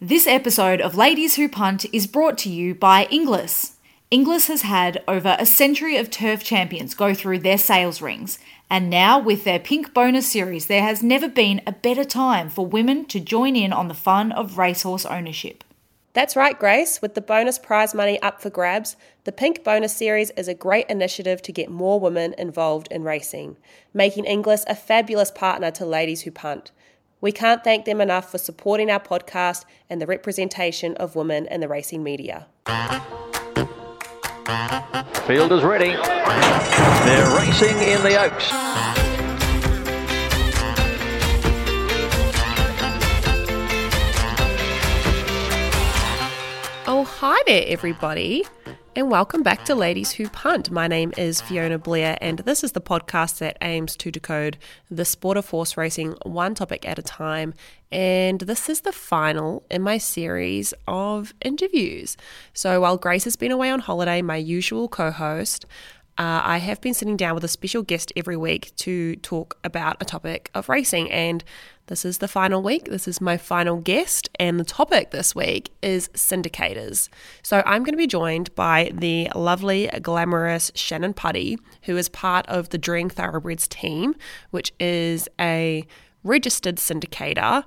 This episode of Ladies Who Punt is brought to you by Inglis. Inglis has had over a century of turf champions go through their sales rings, and now with their Pink Bonus series, there has never been a better time for women to join in on the fun of racehorse ownership. That's right, Grace. With the bonus prize money up for grabs, the Pink Bonus Series is a great initiative to get more women involved in racing, making Inglis a fabulous partner to Ladies Who Punt. We can't thank them enough for supporting our podcast and the representation of women in the racing media. Field is ready. They're racing in the Oaks. Oh, hi there, everybody and welcome back to Ladies Who Punt. My name is Fiona Blair, and this is the podcast that aims to decode the sport of horse racing one topic at a time. And this is the final in my series of interviews. So while Grace has been away on holiday, my usual co host, uh, I have been sitting down with a special guest every week to talk about a topic of racing. And this is the final week. This is my final guest, and the topic this week is syndicators. So I'm going to be joined by the lovely, glamorous Shanyn Puddy, who is part of the Dream Thoroughbreds team, which is a registered syndicator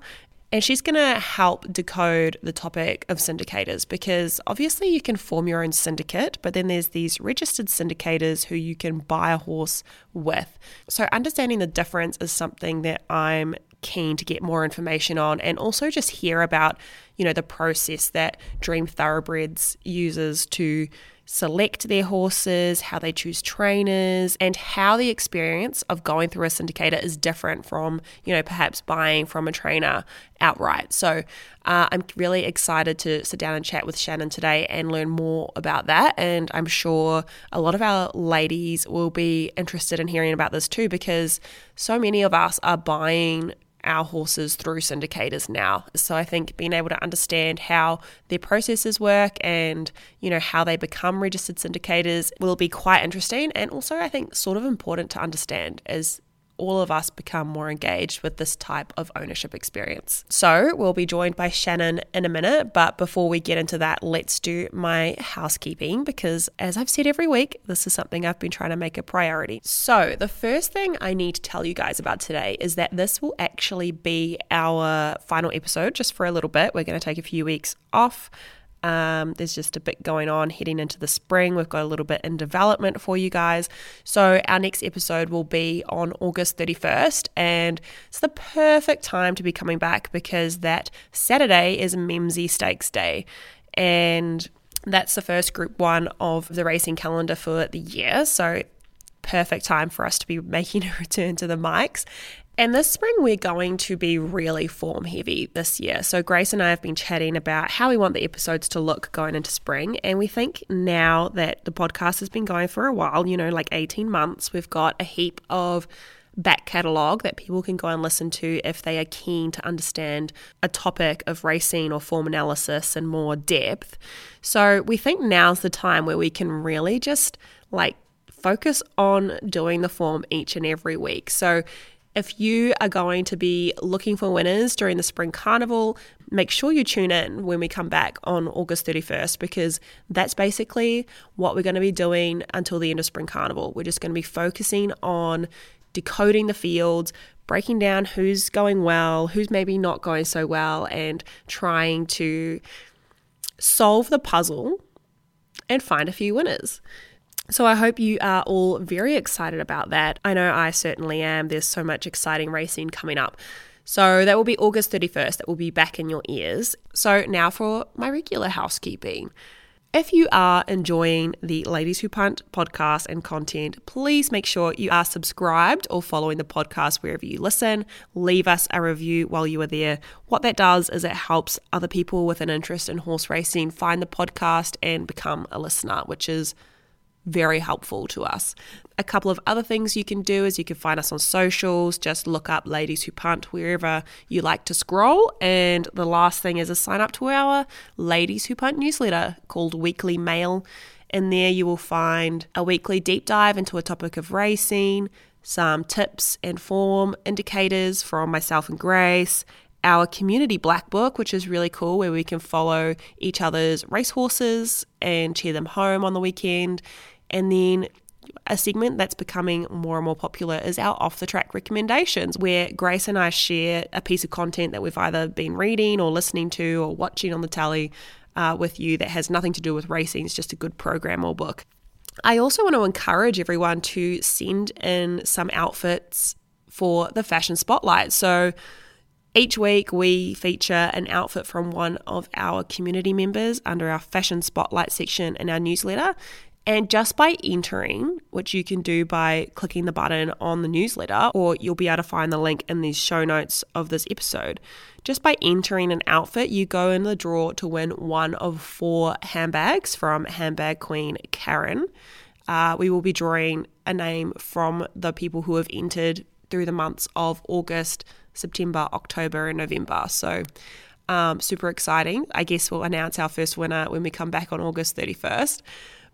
and she's going to help decode the topic of syndicators because obviously you can form your own syndicate, but then there's these registered syndicators who you can buy a horse with. So, understanding the difference is something that I'm keen to get more information on and also just hear about, you know, the process that Dream Thoroughbreds uses to select their horses, how they choose trainers, and how the experience of going through a syndicator is different from, you know, perhaps buying from a trainer outright. So uh, I'm really excited to sit down and chat with Shanyn today and learn more about that. And I'm sure a lot of our ladies will be interested in hearing about this too, because so many of us are buying our horses through syndicators now. So I think being able to understand how their processes work and, you know, how they become registered syndicators will be quite interesting and also I think sort of important to understand as all of us become more engaged with this type of ownership experience. So, we'll be joined by Shanyn in a minute, but before we get into that, let's do my housekeeping because, as I've said every week, this is something I've been trying to make a priority. So, the first thing I need to tell you guys about today is that this will actually be our final episode just for a little bit. We're going to take a few weeks off um, there's just a bit going on heading into the spring. We've got a little bit in development for you guys. So, our next episode will be on August 31st, and it's the perfect time to be coming back because that Saturday is Memsie Stakes Day. And that's the first group one of the racing calendar for the year. So, perfect time for us to be making a return to the mics. And this spring, we're going to be really form heavy this year. So, Grace and I have been chatting about how we want the episodes to look going into spring. And we think now that the podcast has been going for a while, you know, like 18 months, we've got a heap of back catalogue that people can go and listen to if they are keen to understand a topic of racing or form analysis in more depth. So, we think now's the time where we can really just like focus on doing the form each and every week. So, if you are going to be looking for winners during the Spring Carnival, make sure you tune in when we come back on August 31st because that's basically what we're going to be doing until the end of Spring Carnival. We're just going to be focusing on decoding the fields, breaking down who's going well, who's maybe not going so well, and trying to solve the puzzle and find a few winners. So I hope you are all very excited about that. I know I certainly am. There's so much exciting racing coming up. So that will be August 31st. That will be back in your ears. So now for my regular housekeeping. If you are enjoying the Ladies Who Punt podcast and content, please make sure you are subscribed or following the podcast wherever you listen. Leave us a review while you are there. What that does is it helps other people with an interest in horse racing find the podcast and become a listener, which is very helpful to us. A couple of other things you can do is you can find us on socials, just look up Ladies Who Punt wherever you like to scroll. And the last thing is to sign up to our Ladies Who Punt newsletter called Weekly Mail. In there, you will find a weekly deep dive into a topic of racing, some tips and form indicators from myself and Grace, our community black book, which is really cool, where we can follow each other's racehorses and cheer them home on the weekend. And then a segment that's becoming more and more popular is our off the track recommendations, where Grace and I share a piece of content that we've either been reading or listening to or watching on the telly uh, with you that has nothing to do with racing. It's just a good program or book. I also want to encourage everyone to send in some outfits for the fashion spotlight. So each week we feature an outfit from one of our community members under our fashion spotlight section in our newsletter. And just by entering, which you can do by clicking the button on the newsletter, or you'll be able to find the link in the show notes of this episode, just by entering an outfit, you go in the draw to win one of four handbags from Handbag Queen Karen. Uh, we will be drawing a name from the people who have entered through the months of August, September, October, and November. So, um, super exciting. I guess we'll announce our first winner when we come back on August 31st.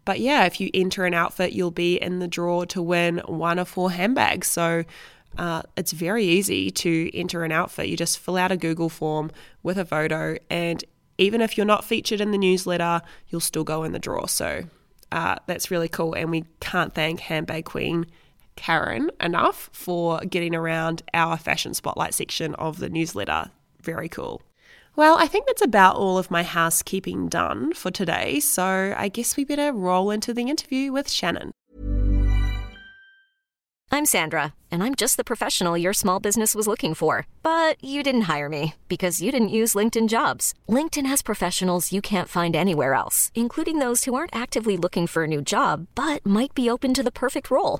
But yeah, if you enter an outfit, you'll be in the draw to win one of four handbags. So uh, it's very easy to enter an outfit. You just fill out a Google form with a photo, and even if you're not featured in the newsletter, you'll still go in the draw. So uh, that's really cool. And we can't thank Handbag Queen Karen enough for getting around our fashion spotlight section of the newsletter. Very cool. Well, I think that's about all of my housekeeping done for today, so I guess we better roll into the interview with Shanyn. I'm Sandra, and I'm just the professional your small business was looking for. But you didn't hire me because you didn't use LinkedIn jobs. LinkedIn has professionals you can't find anywhere else, including those who aren't actively looking for a new job but might be open to the perfect role,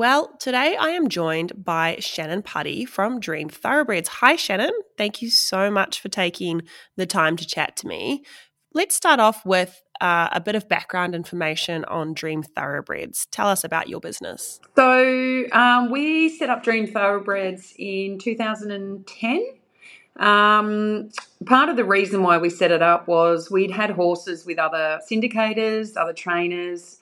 Well, today I am joined by Shanyn Puddy from Dream Thoroughbreds. Hi Shanyn, thank you so much for taking the time to chat to me. Let's start off with uh, a bit of background information on Dream Thoroughbreds. Tell us about your business. So, um, we set up Dream Thoroughbreds in 2010. Um, part of the reason why we set it up was we'd had horses with other syndicators, other trainers,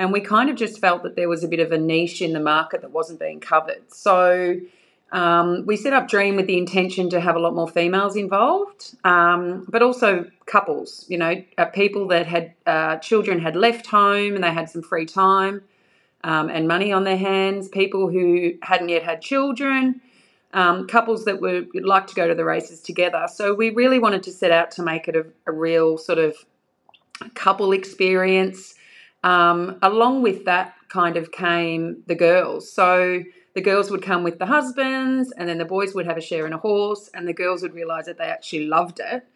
and we kind of just felt that there was a bit of a niche in the market that wasn't being covered. So, um, we set up Dream with the intention to have a lot more females involved, um, but also couples. You know, uh, people that had uh, children had left home and they had some free time um, and money on their hands. People who hadn't yet had children. Um, couples that would like to go to the races together. So we really wanted to set out to make it a, a real sort of couple experience. Um, along with that, kind of came the girls. So the girls would come with the husbands, and then the boys would have a share in a horse, and the girls would realize that they actually loved it.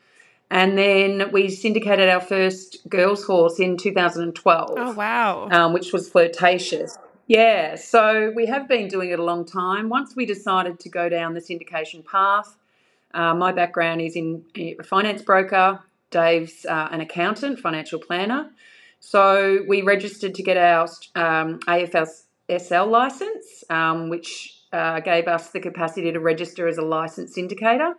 And then we syndicated our first girls' horse in 2012. Oh, wow. Um, which was Flirtatious. Yeah, so we have been doing it a long time. Once we decided to go down the syndication path, uh, my background is in a finance broker, Dave's uh, an accountant, financial planner. So we registered to get our um, AFL SL license, um, which uh, gave us the capacity to register as a licensed syndicator.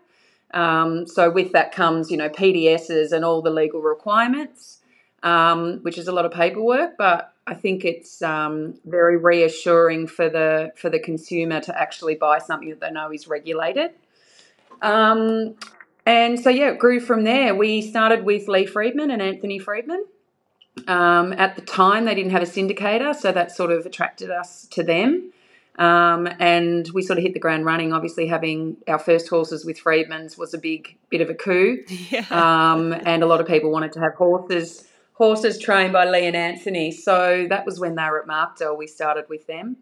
Um, so with that comes, you know, PDSs and all the legal requirements, um, which is a lot of paperwork, but I think it's um, very reassuring for the for the consumer to actually buy something that they know is regulated. Um, and so yeah, it grew from there. We started with Lee Freedman and Anthony Freedman. Um, at the time, they didn't have a syndicator, so that sort of attracted us to them. Um, and we sort of hit the ground running. Obviously, having our first horses with Freedmans was a big bit of a coup. Yeah. Um, and a lot of people wanted to have horses horses trained by Lee and Anthony. So that was when they were at Markdale. We started with them.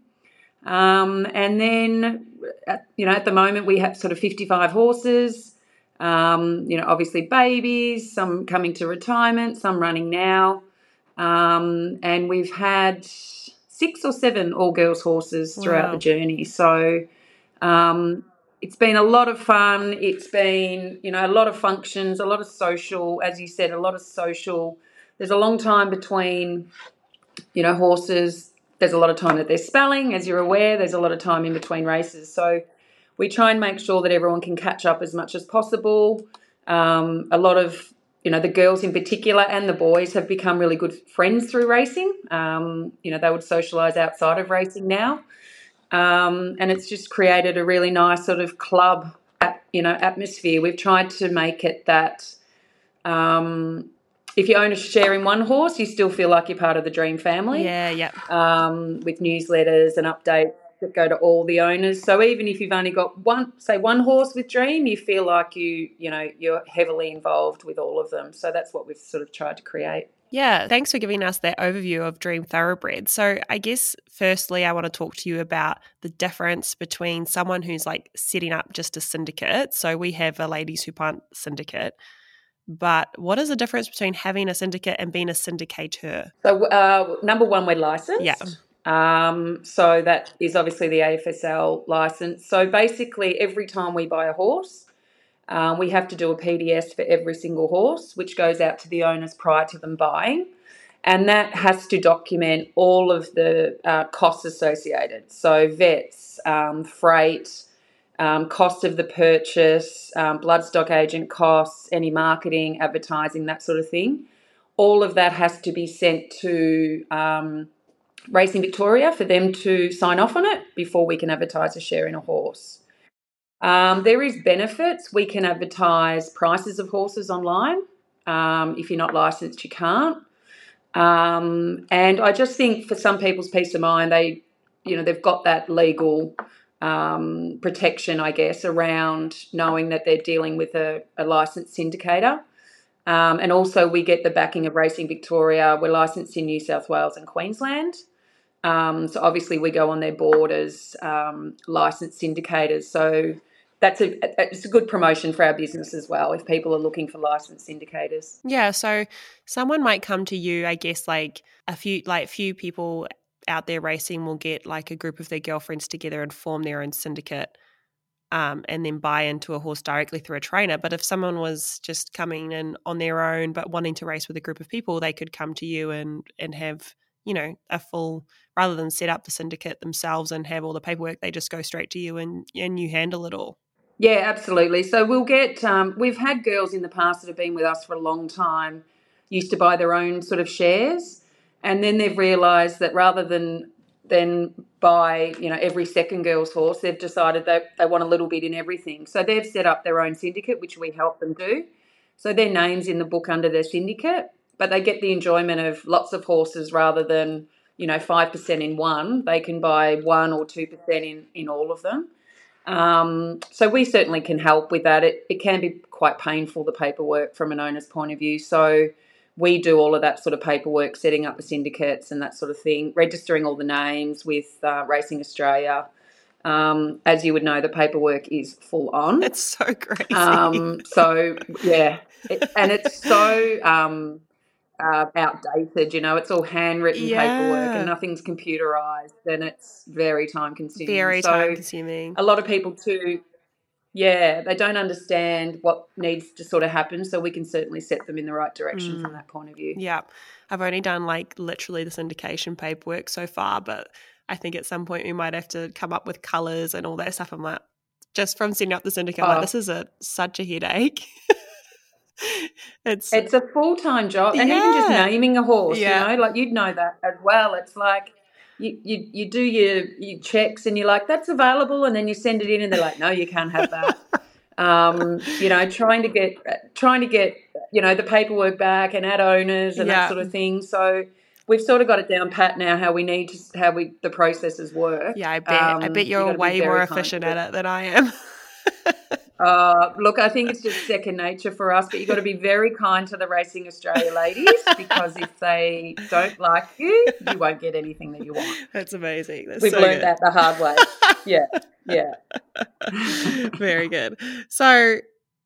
Um, and then, at, you know, at the moment we have sort of 55 horses. Um, you know, obviously babies, some coming to retirement, some running now. Um, and we've had six or seven all girls horses throughout wow. the journey. So um, it's been a lot of fun. It's been, you know, a lot of functions, a lot of social, as you said, a lot of social. There's a long time between you know, horses, there's a lot of time that they're spelling, as you're aware, there's a lot of time in between races. So we try and make sure that everyone can catch up as much as possible. Um, a lot of, you know, the girls in particular and the boys have become really good friends through racing. Um, you know, they would socialise outside of racing now. Um, and it's just created a really nice sort of club, you know, atmosphere. We've tried to make it that um, if you own a share in one horse, you still feel like you're part of the Dream family. Yeah, yeah. Um, with newsletters and updates that go to all the owners. So even if you've only got one, say one horse with Dream, you feel like you, you know, you're heavily involved with all of them. So that's what we've sort of tried to create. Yeah, thanks for giving us that overview of Dream Thoroughbred. So, I guess firstly, I want to talk to you about the difference between someone who's like setting up just a syndicate. So, we have a Ladies Who Punt syndicate, but what is the difference between having a syndicate and being a syndicator? So, uh, number one, we're licensed. Yeah. Um, so that is obviously the AFSL license. So basically, every time we buy a horse, um, we have to do a PDS for every single horse, which goes out to the owners prior to them buying. And that has to document all of the uh, costs associated. So, vets, um, freight, um, cost of the purchase, um, bloodstock agent costs, any marketing, advertising, that sort of thing. All of that has to be sent to um, Racing Victoria for them to sign off on it before we can advertise a share in a horse. Um, there is benefits. We can advertise prices of horses online. Um, if you're not licensed, you can't. Um, and I just think for some people's peace of mind, they, you know, they've got that legal um, protection, I guess, around knowing that they're dealing with a, a licensed syndicator. Um, and also, we get the backing of Racing Victoria. We're licensed in New South Wales and Queensland. Um, so obviously, we go on their board as um, licensed syndicators. So that's a it's a good promotion for our business as well if people are looking for licensed syndicators. Yeah, so someone might come to you, I guess like a few like few people out there racing will get like a group of their girlfriends together and form their own syndicate. Um, and then buy into a horse directly through a trainer. But if someone was just coming in on their own but wanting to race with a group of people, they could come to you and and have you know a full rather than set up the syndicate themselves and have all the paperwork. They just go straight to you and and you handle it all. Yeah, absolutely. So we'll get, um, we've had girls in the past that have been with us for a long time, used to buy their own sort of shares, and then they've realised that rather than then buy, you know, every second girl's horse, they've decided that they want a little bit in everything. So they've set up their own syndicate, which we help them do. So their name's in the book under their syndicate, but they get the enjoyment of lots of horses rather than, you know, 5% in one. They can buy 1 or 2% in, in all of them. Um, so we certainly can help with that. It, it can be quite painful, the paperwork from an owner's point of view. So we do all of that sort of paperwork, setting up the syndicates and that sort of thing, registering all the names with uh, Racing Australia. Um, as you would know, the paperwork is full on. It's so crazy. Um, so yeah, it, and it's so um, uh, outdated. You know, it's all handwritten yeah. paperwork and nothing's computerized, and it's very time consuming. Very so time consuming. A lot of people too. Yeah, they don't understand what needs to sort of happen, so we can certainly set them in the right direction mm. from that point of view. Yeah, I've only done like literally the syndication paperwork so far, but I think at some point we might have to come up with colors and all that stuff. I'm like, just from setting up the syndicate, oh. like this is a such a headache. it's it's a full time job, and yeah. even just naming a horse, yeah. you know, like you'd know that as well. It's like you, you you do your your checks, and you're like, that's available, and then you send it in, and they're like, no, you can't have that. um, you know, trying to get trying to get you know the paperwork back and add owners and yeah. that sort of thing. So we've sort of got it down pat now how we need to how we the processes work. Yeah, I bet um, I bet you're you way more efficient at it than I am. Uh, look, I think it's just second nature for us, but you've got to be very kind to the Racing Australia ladies because if they don't like you, you won't get anything that you want. That's amazing. That's We've so learned good. that the hard way. yeah, yeah. very good. So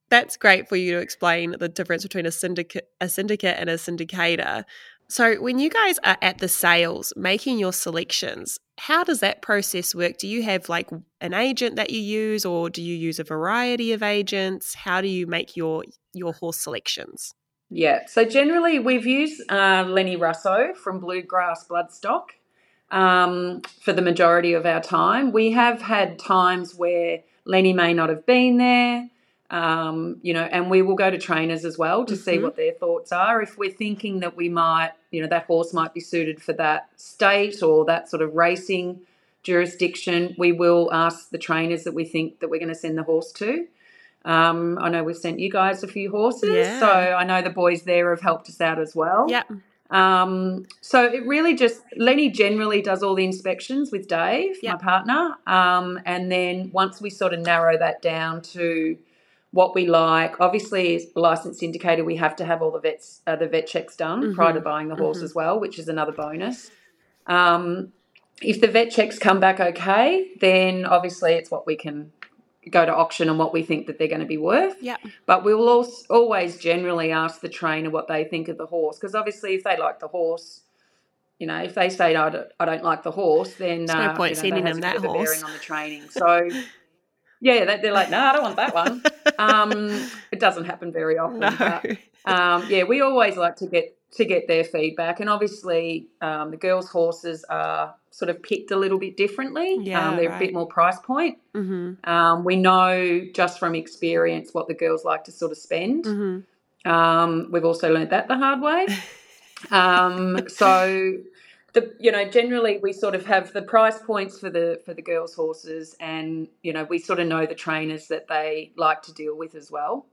that's great for you to explain the difference between a syndicate, a syndicate and a syndicator. So, when you guys are at the sales making your selections, how does that process work? Do you have like an agent that you use or do you use a variety of agents? How do you make your your horse selections? Yeah. So generally, we've used uh, Lenny Russo from Bluegrass Bloodstock um, for the majority of our time. We have had times where Lenny may not have been there, um, you know, and we will go to trainers as well to see Mhm. what their thoughts are. If we're thinking that we might, you know, that horse might be suited for that state or that sort of racing jurisdiction, we will ask the trainers that we think that we're going to send the horse to. Um, I know we've sent you guys a few horses, Yeah. so I know the boys there have helped us out as well. Yeah. Um, so it really just Lenny generally does all the inspections with Dave, Yep. my partner, um, and then once we sort of narrow that down to what we like, obviously as a licensed syndicator, we have to have all the vets uh, the vet checks done prior to buying the horse as well, which is another bonus. Um, if the vet checks come back okay, then obviously it's what we can go to auction and what we think that they're going to be worth. Yeah. But we will also always generally ask the trainer what they think of the horse because obviously if they like the horse, you know, if they say I don't, I don't like the horse, then There's no uh, point you know, sending them that bit of a horse. bearing on the training. So yeah, they, they're like, no, I don't want that one. Um, it doesn't happen very often. No. But, um, yeah, we always like to get to get their feedback, and obviously um, the girls' horses are sort of picked a little bit differently. Yeah, um, they're a bit more price point. hmm Um, we know just from experience what the girls like to sort of spend. hmm Um, we've also learned that the hard way. Um, so, the you know generally we sort of have the price points for the for the girls' horses, and you know we sort of know the trainers that they like to deal with as well.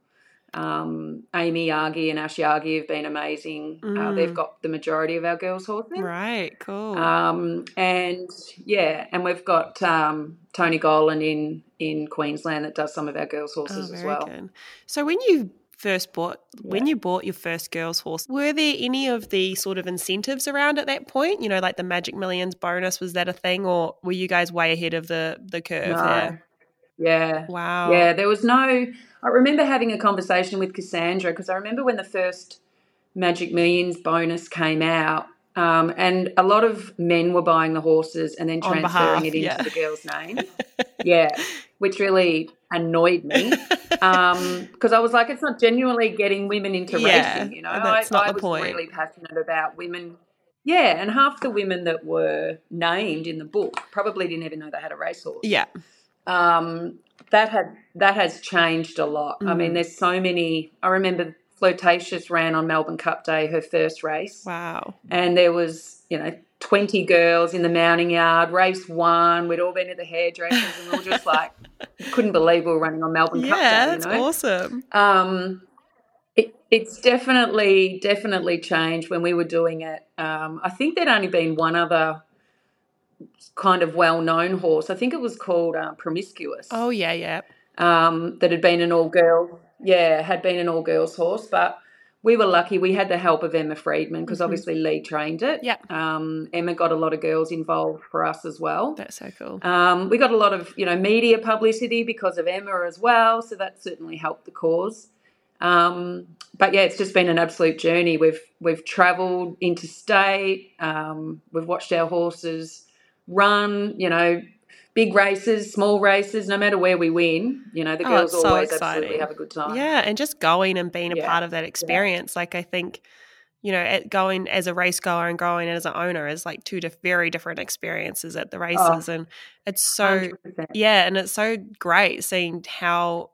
Um, Amy Yagi and Ash Yagi have been amazing. Uh, Mm. they've got the majority of our girls' horses. Right. Cool. Um, and yeah, and we've got um, Tony Gollan in in Queensland that does some of our girls' horses oh, as well. good. So when you first bought when you bought your first girls horse were there any of the sort of incentives around at that point you know like the magic millions bonus was that a thing or were you guys way ahead of the the curve No. there Yeah. wow Yeah, there was no. I remember having a conversation with Cassandra because I remember when the first Magic Millions bonus came out, um, and a lot of men were buying the horses and then transferring behalf, it into yeah. the girl's name. yeah, which really annoyed me because I was like, it's not genuinely getting women into Yeah, racing. You know, that's I, not I was point. really passionate about women. Yeah, and half the women that were named in the book probably didn't even know they had a racehorse yeah um, that had that has changed a lot. I Mm. mean, there's so many. I remember Flirtatious ran on Melbourne Cup Day, her first race, wow and there was you know 20 girls in the mounting yard. Race one, we'd all been at the hairdressers, and we were just like couldn't believe we were running on Melbourne Cup yeah Day. that's you know? awesome Um, it, it's definitely definitely changed when we were doing it. Um, I think there'd only been one other kind of well-known horse. I think it was called uh, Promiscuous. oh yeah yeah Um, that had been an all-girl, yeah, had been an all-girls horse, but. We were lucky. We had the help of Emma Freedman because Mhm. obviously Lee trained it. Yep. Um, Emma got a lot of girls involved for us as well. that's so cool Um, we got a lot of you know media publicity because of Emma as well, so that certainly helped the cause. Um, but yeah, it's just been an absolute journey. We've we've travelled interstate. Um, we've watched our horses run. You know, big races, small races. No matter where we win, you know the Oh, girls it's so always exciting. absolutely have a good time. Yeah, and just going and being a Yeah, part of that experience. Like I think, you know, going as a race goer and going as an owner is like two diff- very different experiences at the oh, races, and it's so 100%. yeah, and it's so great seeing how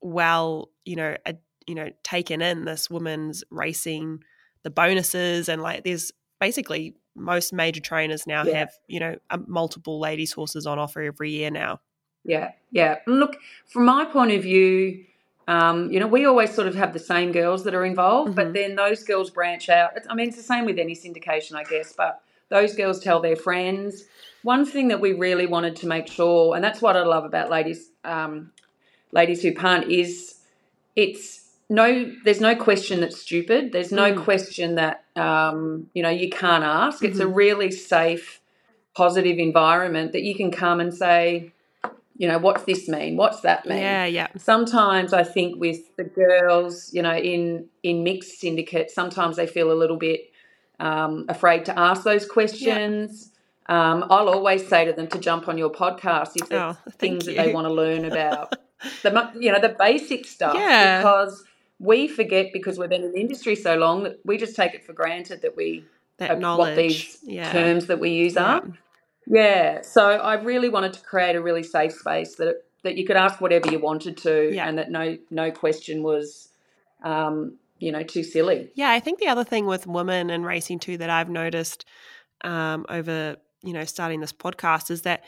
well you know a, you know taken in this woman's racing, the bonuses, and like there's basically most major trainers now Yeah. have you know multiple ladies horses on offer every year now. Yeah, yeah. And Look, from my point of view, um, you know, we always sort of have the same girls that are involved, Mhm. but then those girls branch out. It's- I mean, it's the same with any syndication, I guess, but those girls tell their friends. One thing that we really wanted to make sure, and that's what I love about ladies, um, ladies who punt, is it's no, there's no question that's stupid. There's no Mm. question that um, you know you can't ask. It's a Mhm. really safe, positive environment that you can come and say, you know, what's this mean? What's that mean? Yeah, yeah, Sometimes I think with the girls, you know, in in mixed syndicates, sometimes they feel a little bit um, afraid to ask those questions. Um, I'll always say to them to jump on your podcast if there's Oh, things that they want to learn about the you know the basic stuff Yeah. because we forget because we've been in the industry so long that we just take it for granted that we That knowledge. what these yeah. terms that we use Yeah. are. Yeah. So I really wanted to create a really safe space that that you could ask whatever you wanted to, Yeah. and that no no question was, um, you know, too silly. Yeah, I think the other thing with women and racing too that I've noticed um, over you know starting this podcast is that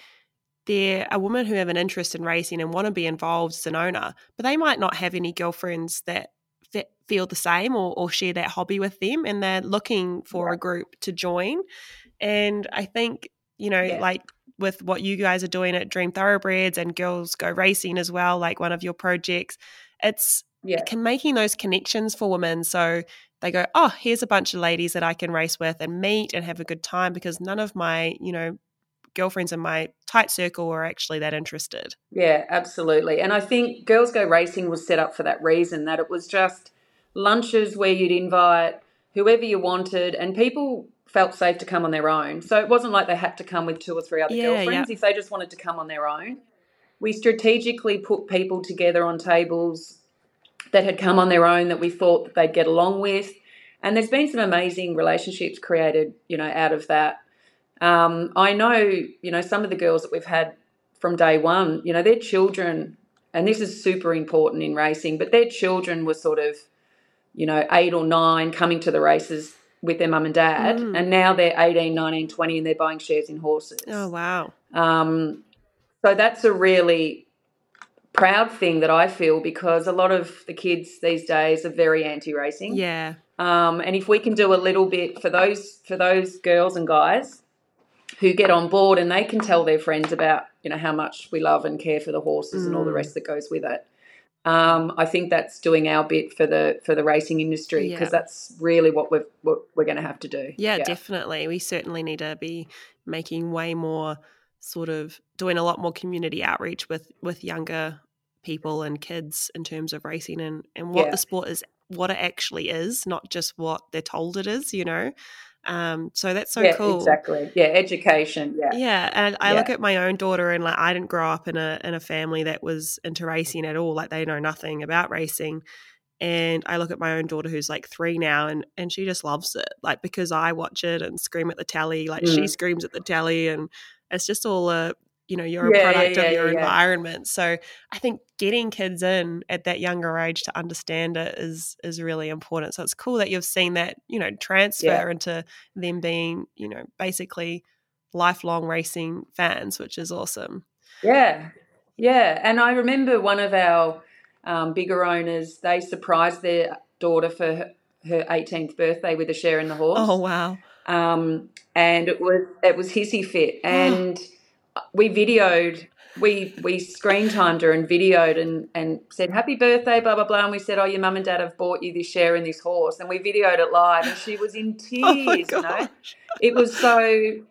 they're a woman who have an interest in racing and want to be involved as an owner, but they might not have any girlfriends that fe- feel the same or, or share that hobby with them, and they're looking for a group to join. And I think you know, Yeah. like with what you guys are doing at Dream Thoroughbreds and Girls Go Racing as well, like one of your projects, it's Yeah. can making those connections for women so they go oh here's a bunch of ladies that i can race with and meet and have a good time because none of my you know girlfriends in my tight circle are actually that interested Yeah, absolutely. And I think Girls Go Racing was set up for that reason that it was just lunches where you'd invite whoever you wanted and people felt safe to come on their own. So it wasn't like they had to come with two or three other Yeah, girlfriends if they just wanted to come on their own. We strategically put people together on tables that had come on their own that we thought that they'd get along with. And there's been some amazing relationships created, you know, out of that. Um, I know, you know, some of the girls that we've had from day one, you know, their children, and this is super important in racing, but their children were sort of, you know, eight or nine coming to the races with their mum and dad, Mm. and now they're 18, 19, 20, and they're buying shares in horses. oh wow Um, so that's a really proud thing that I feel because a lot of the kids these days are very anti-racing. yeah Um, and if we can do a little bit for those for those girls and guys who get on board and they can tell their friends about you know how much we love and care for the horses and all the Mm. rest that goes with it. Um, I think that's doing our bit for the for the racing industry because Yeah. that's really what we've, what we're going to have to do. yeah definitely we certainly need to be making way more sort of doing a lot more community outreach with with younger people and kids in terms of racing and and what Yeah. the sport is what it actually is not just what they're told it is you know um so that's so yeah, cool exactly. Yeah, education. Yeah, Yeah, and I look at my own daughter, and like I didn't grow up in a in a family that was into racing at all. Like they know nothing about racing, and I look at my own daughter who's like three now, and and she just loves it. Like because I watch it and scream at the tally, like she Mm. screams at the tally, and it's just all a you know you're a Yeah, yeah, product yeah, of your yeah, yeah. environment. So I think getting kids in at that younger age to understand it is is really important. So it's cool that you've seen that you know transfer Yeah. into them being you know basically lifelong racing fans, which is awesome. Yeah, yeah. And I remember one of our um, bigger owners, they surprised their daughter for her, her 18th birthday with a share in the horse. Oh wow! Um, and it was it was hissy fit, and we videoed. We we screen timed her and videoed and, and said happy birthday blah blah blah. And we said oh your mum and dad have bought you this share in this horse. And we videoed it live and she was in oh tears Oh you know? it was so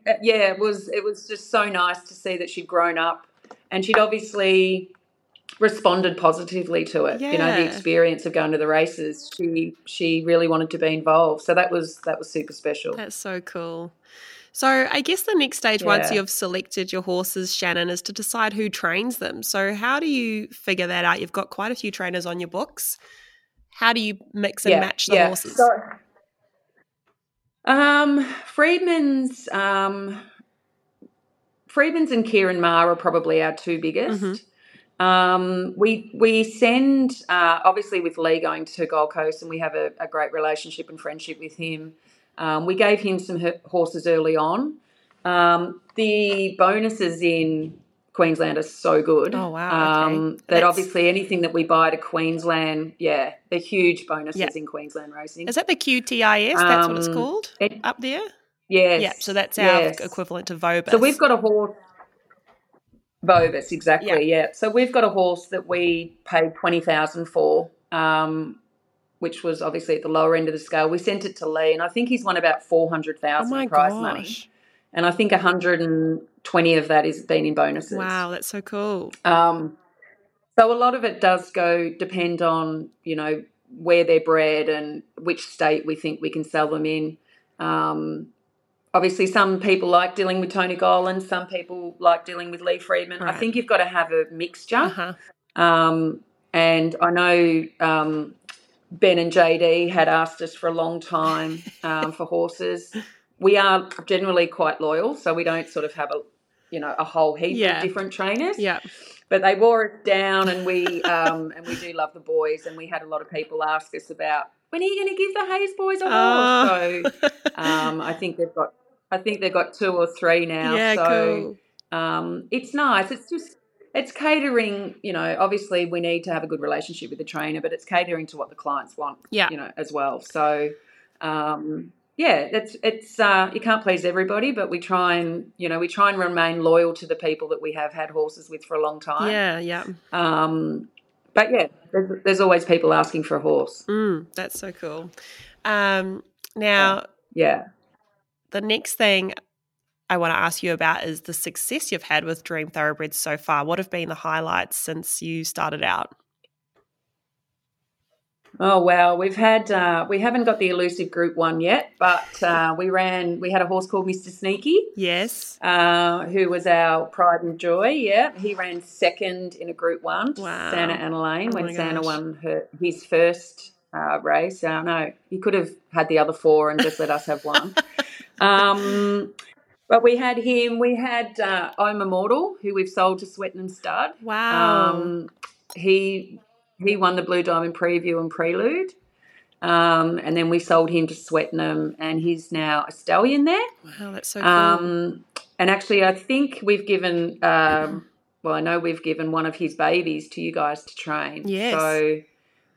uh, yeah it was it was just so nice to see that she'd grown up and she'd obviously responded positively to it you know the experience of going to the races. She she really wanted to be involved. So that was that was super special. That's so cool. So I guess the next stage, once you've selected your horses, Shanyn, is to decide who trains them. So how do you figure that out? You've got quite a few trainers on your books. How do you mix and match the horses? So, um, Freedman's, um, Freedman's and Ciaron Maher are probably our two biggest. Mm-hmm. Um, we we send uh, obviously with Lee going to Gold Coast, and we have a, a great relationship and friendship with him. Um, we gave him some horses early on. Um, the bonuses in Queensland are so good. Oh, wow, okay. Um, that That's- obviously anything that we buy to Queensland, yeah, they're huge bonuses Yeah. in Queensland racing. Is that the QTIS? That's what it's Um, called it- up there? yes. Yeah, so that's our yes. equivalent to VOBIS. So we've got a horse. VOBIS, exactly. Yeah. So we've got a horse that we paid twenty thousand for, um, which was obviously at the lower end of the scale. We sent it to Lee, and I think he's won about four hundred oh thousand in prize gosh. money, and I think one hundred and twenty of that has been in bonuses. Wow, that's so cool. Um, so a lot of it does go depend on you know where they're bred and which state we think we can sell them in. Um, obviously, some people like dealing with Tony Gollan, some people like dealing with Lee Freedman. I think you've got to have a mixture. Uh-huh. Um, and I know um, Ben and JD had asked us for a long time um, for horses. We are generally quite loyal, so we don't sort of have a you know a whole heap Yeah. of different trainers. Yeah. But they wore us down, and we um, and we do love the boys, and we had a lot of people ask us about when are you going to give the Hayes boys a horse? Oh. So um, I think they've got I think they've got two or three now. yeah, so cool. um, it's nice. It's just it's catering. You know, obviously we need to have a good relationship with the trainer, but it's catering to what the clients want. Yeah. you know, as well. So um, yeah, it's it's uh, you can't please everybody, but we try and you know we try and remain loyal to the people that we have had horses with for a long time. Yeah, yeah. Um, but yeah, there's, there's always people asking for a horse. Mm, that's so cool. Um, now, Yeah. the next thing I want to ask you about is the success you've had with Dream Thoroughbreds so far. What have been the highlights since you started out? Oh wow, we've had uh, we haven't got the elusive Group One yet, but uh, we ran. We had a horse called Mister Sneaky, Yes. uh, who was our pride and joy. Yeah, he ran second in a Group One, Wow. Santa Ana Lane, Oh when Santa gosh. won her his first uh, race. Uh, know. he could have had the other four and just let us have one. um, but we had him. We had uh, I'm Immortal, who we've sold to Swettenham Stud. Wow. Um, he he won the Blue Diamond Preview and Prelude, um, and then we sold him to Swettenham, and he's now a stallion there. wow, that's so cool. Um, and actually, I think we've given. Um, well, I know we've given one of his babies to you guys to train. Yes. So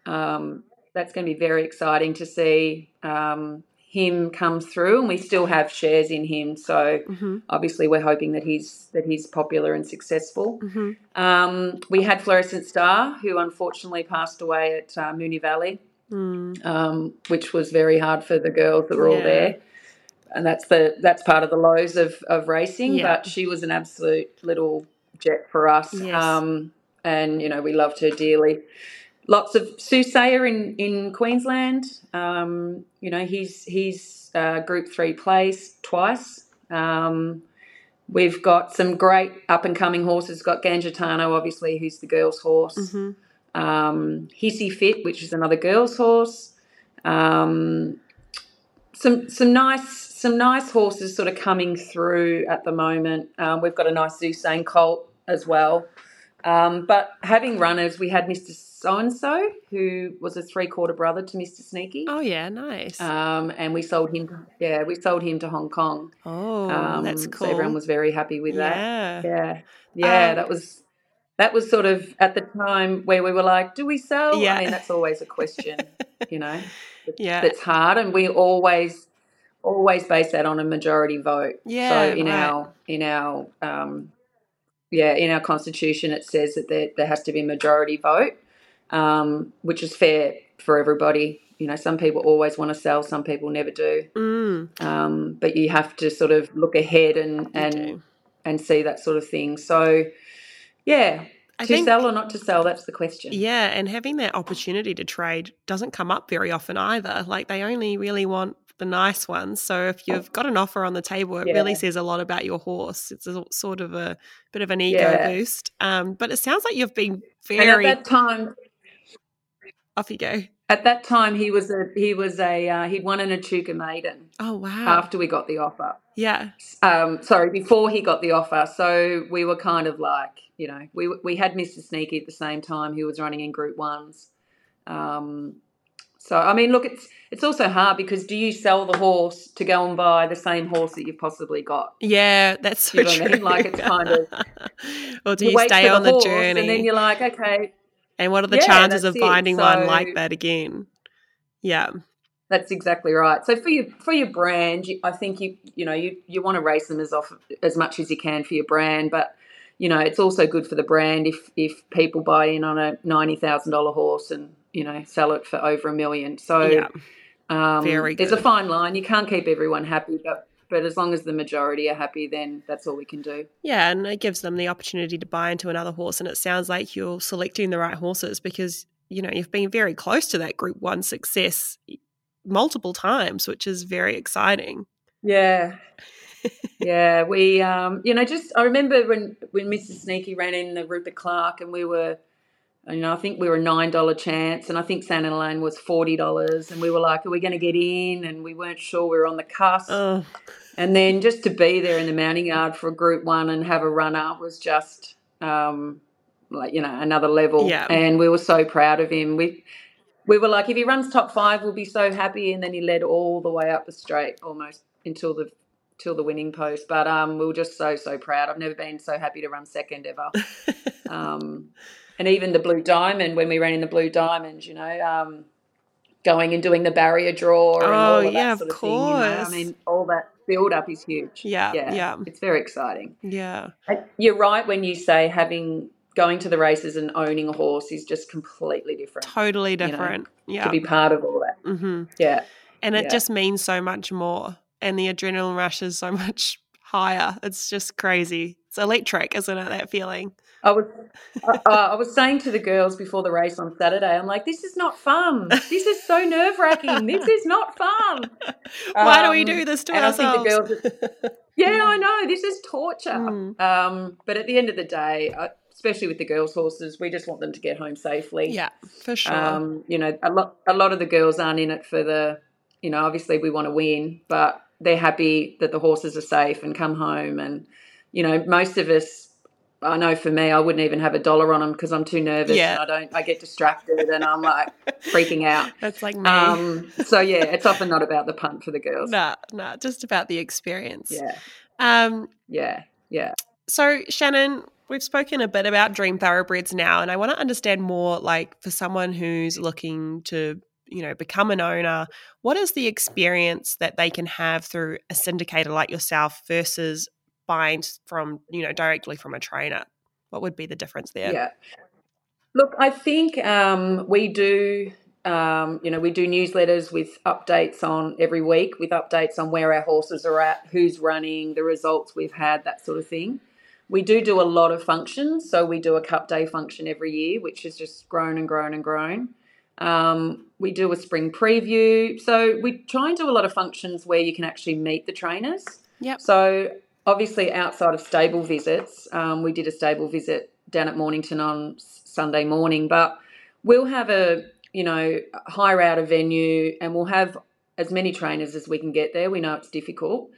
um, that's going to be very exciting to see um, him come through, and we still have shares in him. So Mhm. obviously, we're hoping that he's that he's popular and successful. Mhm. Um, we had Fluorescent Star, who unfortunately passed away at uh, Moonee Valley, Mm. um, which was very hard for the girls that were all there. And that's the that's part of the lows of, of racing. Yeah. But she was an absolute little jet for us. Yes. Um, and you know we loved her dearly. Lots of Soothsayer in in Queensland. Um, you know he's he's uh, Group Three place twice. Um, we've got some great up and coming horses. Got Ganjitano, obviously, who's the girls' horse Mhm. um, Hissy Fit, which is another girl's horse. Um, some some nice some nice horses sort of coming through at the moment. Um, we've got a nice Zusane colt as well. Um, but having runners, we had Mr. So and So, who was a three quarter brother to Mr. Sneaky. Oh yeah, nice. Um, and we sold him. To, yeah, we sold him to Hong Kong. oh, Um, that's cool. So everyone was very happy with that. yeah. Yeah, yeah, Um, that was that was sort of at the time where we were like, do we sell? Yeah. I mean, that's always a question, you know. Yeah. that's hard, and we always always base that on a majority vote. Yeah, So in right. our in our um, yeah in our constitution, it says that there there has to be a majority vote, um, which is fair for everybody. You know, some people always want to sell, some people never do. Mm, Um, but you have to sort of look ahead and and and see that sort of thing. So, yeah, I to think- sell or not to sell, that's the question. Yeah, and having that opportunity to trade doesn't come up very often either. Like they only really want the nice ones. So if you've got an offer on the table, it really says a lot about your horse. It's a sort of a bit of an ego Yeah. boost. Um, but it sounds like you've been And at very that time, off you go. at that time, he was a he was a uh, he'd won an Echuca maiden Oh wow. after we got the offer. yeah. Um, sorry, before he got the offer. So we were kind of like, you know, we we had Mr. Sneaky at the same time. He was running in Group Ones. Um, so I mean, look, it's it's also hard because do you sell the horse to go and buy the same horse that you've possibly got? Yeah, that's so You know what I mean? Like, it's kind of- or do you, wait stay on the horse, journey? and then you're like, okay, and what are the Yeah, chances of finding one like that again? Yeah. That's exactly right. So for your for your brand, I think you you know you you want to race them as off as much as you can for your brand, but you know it's also good for the brand if if people buy in on a ninety thousand dollar horse and you know sell it for over a million. So Yeah. um, Very there's a fine line. You can't keep everyone happy, but but as long as the majority are happy, then that's all we can do. Yeah, and it gives them the opportunity to buy into another horse. And it sounds like you're selecting the right horses because, you know, you've been very close to that Group One success multiple times, which is very exciting. Yeah. yeah, we um you know just I remember when when Mrs. Sneaky ran in the Rupert Clark and we were you know, I think we were a nine dollar chance, and I think San Elaine was forty dollars, and we were like, "Are we going to get in?" And we weren't sure. We were on the cusp, Oh, and then just to be there in the mounting yard for a Group One and have a runner was just um, like you know another level. Yeah. And we were so proud of him. We we were like, if he runs top five, we'll be so happy. And then he led all the way up the straight, almost until the till the winning post. But um, we were just so so proud. I've never been so happy to run second ever. um, and even the Blue Diamond when we ran in the Blue Diamond, you know. Um, Going and doing the barrier draw and Oh, all of yeah, that of sort of thing. You know? I mean, all that build up is huge. Yeah, yeah. yeah. It's very exciting. yeah. And You're right when you say having going to the races and owning a horse is just completely different. Totally know, different. yeah. To be part of all that. hmm Yeah. And it Yeah. just means so much more. And the adrenaline rush is so much higher. It's just crazy. It's electric, isn't it? That feeling. I was I, I was saying to the girls before the race on Saturday, I'm like, this is not fun. This is so nerve wracking. This is not fun. Why do we Um, do this to and I ourselves? think the girls, yeah, I know this is torture. Mm. Um, but at the end of the day, I, especially with the girls' horses, we just want them to get home safely. yeah, for sure. Um, you know, a lot a lot of the girls aren't in it for the, you know, obviously we want to win, but they're happy that the horses are safe and come home. And you know, most of us, I know for me, I wouldn't even have a dollar on them because I'm too nervous. Yeah. and I don't. I get distracted and I'm like freaking out. That's like me. Um, so yeah, it's often not about the punt for the girls. nah, nah, just about the experience. Yeah, Um, yeah, yeah. So, Shanyn, we've spoken a bit about dream thoroughbreds now, and I want to understand more like for someone who's looking to, you know, become an owner, what is the experience that they can have through a syndicator like yourself versus buying from, you know, directly from a trainer? What would be the difference there? Yeah. Look, I think um, we do, um, you know, we do newsletters with updates on every week, with updates on where our horses are at, who's running, the results we've had, that sort of thing. We do do a lot of functions. So we do a cup day function every year, which has just grown and grown and grown. Um, we do a spring preview. So we try and do a lot of functions where you can actually meet the trainers. Yep. So obviously, outside of stable visits, um, we did a stable visit down at Mornington on Sunday morning, but we'll have a you know hire out a venue and we'll have as many trainers as we can get there. We know it's difficult.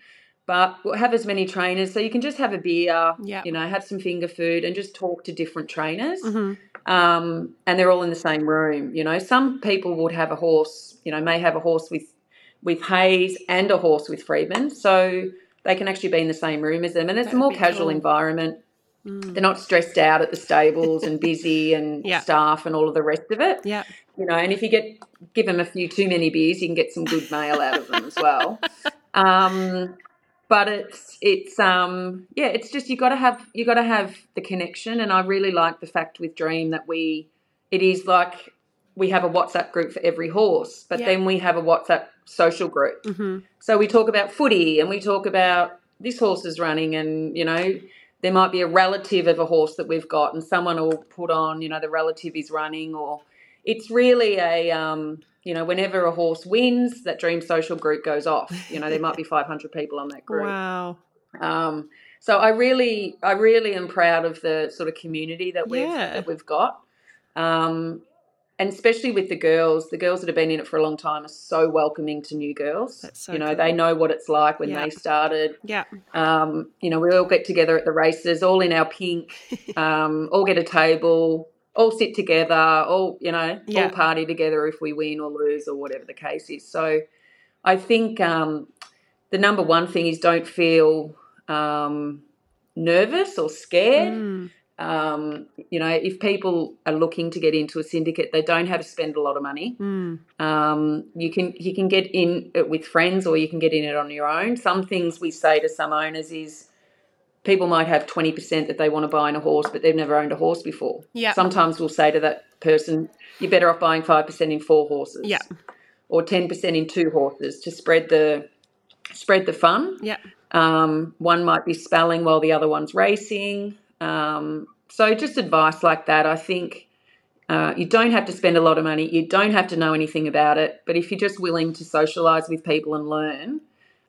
But we'll have as many trainers so you can just have a beer, Yep. you know, have some finger food and just talk to different trainers hmm um, and they're all in the same room. You know, some people would have a horse, you know, may have a horse with with Hayes and a horse with Freedman, so they can actually be in the same room as them, and it's That'd a more casual cool. environment. Mm. They're not stressed out at the stables and busy and Yeah. staff and all of the rest of it. Yeah. You know, and if you get give them a few too many beers, you can get some good mail out of them as well. Um, but it's it's um yeah, it's just you got to have you got to have the connection, and I really like the fact with Dream that we it is like we have a WhatsApp group for every horse, but Yeah. then we have a WhatsApp social group. hmm So we talk about footy and we talk about this horse is running and, you know, there might be a relative of a horse that we've got and someone will put on, you know, the relative is running or it's really a, um, you know, whenever a horse wins, that dream social group goes off. You know, there might be 500 people on that group. Wow. Um, so I really, I really am proud of the sort of community that we've Yeah. that we've got, um, and especially with the girls. The girls that have been in it for a long time are so welcoming to new girls. That's so you know, they know what it's like when Yeah. they started. Yeah. Um, you know, we all get together at the races, all in our pink, um, all get a table, all sit together, all you know, Yeah. all party together if we win or lose or whatever the case is. So, I think um, the number one thing is don't feel um, nervous or scared. Mm. Um, you know, if people are looking to get into a syndicate, they don't have to spend a lot of money. Mm. Um, you can you can get in it with friends or you can get in it on your own. Some things we say to some owners is people might have twenty percent that they want to buy in a horse, but they've never owned a horse before. Yeah. Sometimes we'll say to that person, "You're better off buying five percent in four horses." Yeah. Or ten percent in two horses to spread the spread the fun. Yeah. Um, one might be spelling while the other one's racing. Um, so just advice like that. I think uh, you don't have to spend a lot of money. You don't have to know anything about it. But if you're just willing to socialise with people and learn,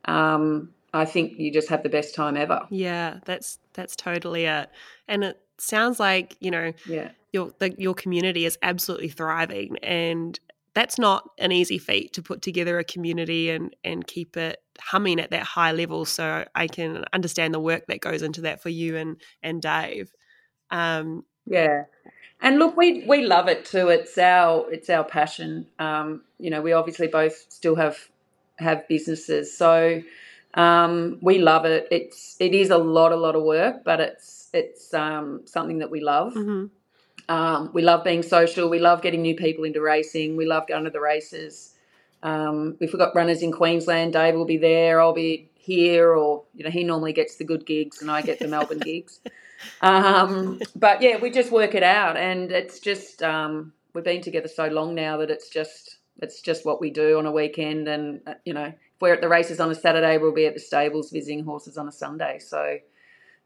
um, I think you just have the best time ever. Yeah, that's that's totally it. And it sounds like you know Yeah. your the, your community is absolutely thriving, and that's not an easy feat to put together a community and and keep it humming at that high level. So I can understand the work that goes into that for you and and Dave. Um, Yeah. And look, we we love it too. It's our it's our passion. Um, you know, we obviously both still have have businesses, so um, we love it. It's it is a lot a lot of work, but it's it's um, something that we love. mhm. Um, we love being social. We love getting new people into racing. We love going to the races. Um, if we've got runners in Queensland, Dave will be there. I'll be here, or you know, he normally gets the good gigs, and I get the Melbourne gigs. Um, but yeah, we just work it out, and it's just um, we've been together so long now that it's just it's just what we do on a weekend, and uh, you know, if we're at the races on a Saturday, we'll be at the stables visiting horses on a Sunday. So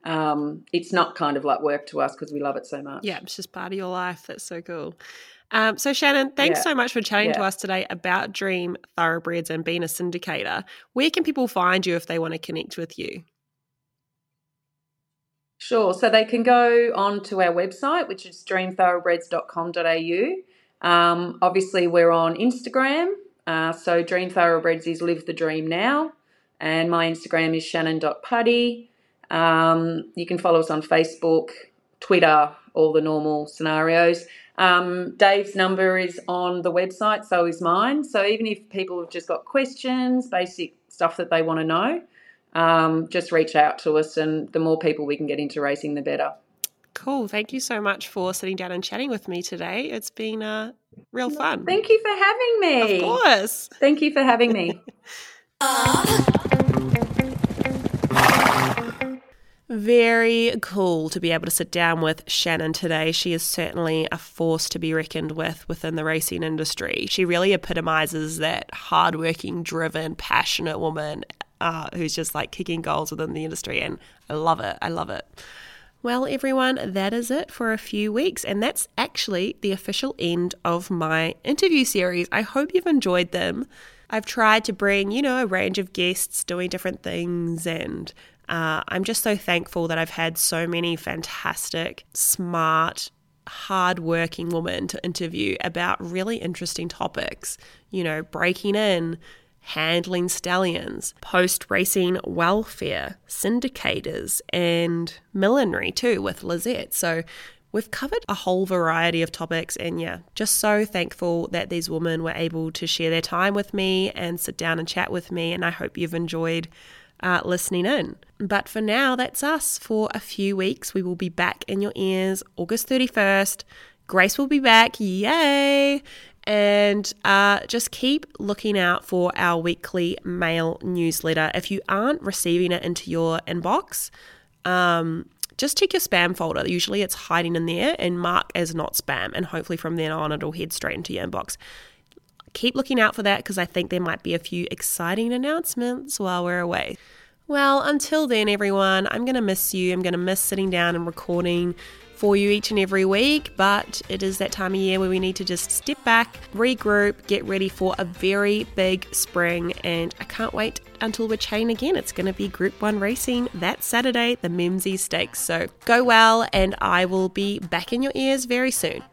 um, it's not kind of like work to us because we love it so much. Yeah, it's just part of your life. That's so cool. Um, so, Shanyn, thanks Yeah. so much for chatting to us today about Dream Thoroughbreds and being a syndicator. Where can people find you if they want to connect with you? Sure. So they can go on to our website, which is dreamthoroughbreds.com.au. Um, obviously, we're on Instagram. Uh, so Dream Thoroughbreds is Live the Dream Now. And my Instagram is shanyn.puddy. Um, you can follow us on Facebook, Twitter, all the normal scenarios. Um, Dave's number is on the website, so is mine. So even if people have just got questions, basic stuff that they want to know, um, just reach out to us, and the more people we can get into racing, the better. Cool. Thank you so much for sitting down and chatting with me today. It's been uh, real fun. Thank you for having me. Of course. Thank you for having me. Very cool to be able to sit down with Shanyn today. She is certainly a force to be reckoned with within the racing industry. She really epitomizes that hardworking, driven, passionate woman uh, who's just like kicking goals within the industry. And I love it. I love it. Well, everyone, that is it for a few weeks. And that's actually the official end of my interview series. I hope you've enjoyed them. I've tried to bring, you know, a range of guests doing different things. And uh, I'm just so thankful that I've had so many fantastic, smart, hardworking women to interview about really interesting topics. You know, breaking in, handling stallions, post racing welfare, syndicators, and millinery too with Lizette. So we've covered a whole variety of topics, and yeah, just so thankful that these women were able to share their time with me and sit down and chat with me. And I hope you've enjoyed. Uh, listening in. But for now, that's us for a few weeks. We will be back in your ears August 31st. Grace will be back. Yay! And uh, just keep looking out for our weekly mail newsletter. If you aren't receiving it into your inbox, um, just check your spam folder. Usually it's hiding in there and mark as not spam. And hopefully from then on, it'll head straight into your inbox. Keep looking out for that because I think there might be a few exciting announcements while we're away. Well, until then, everyone, I'm going to miss you. I'm going to miss sitting down and recording for you each and every week, but it is that time of year where we need to just step back, regroup, get ready for a very big spring, and I can't wait until we're chatting again. It's going to be Group 1 racing that Saturday, the Memsie Stakes. So go well, and I will be back in your ears very soon.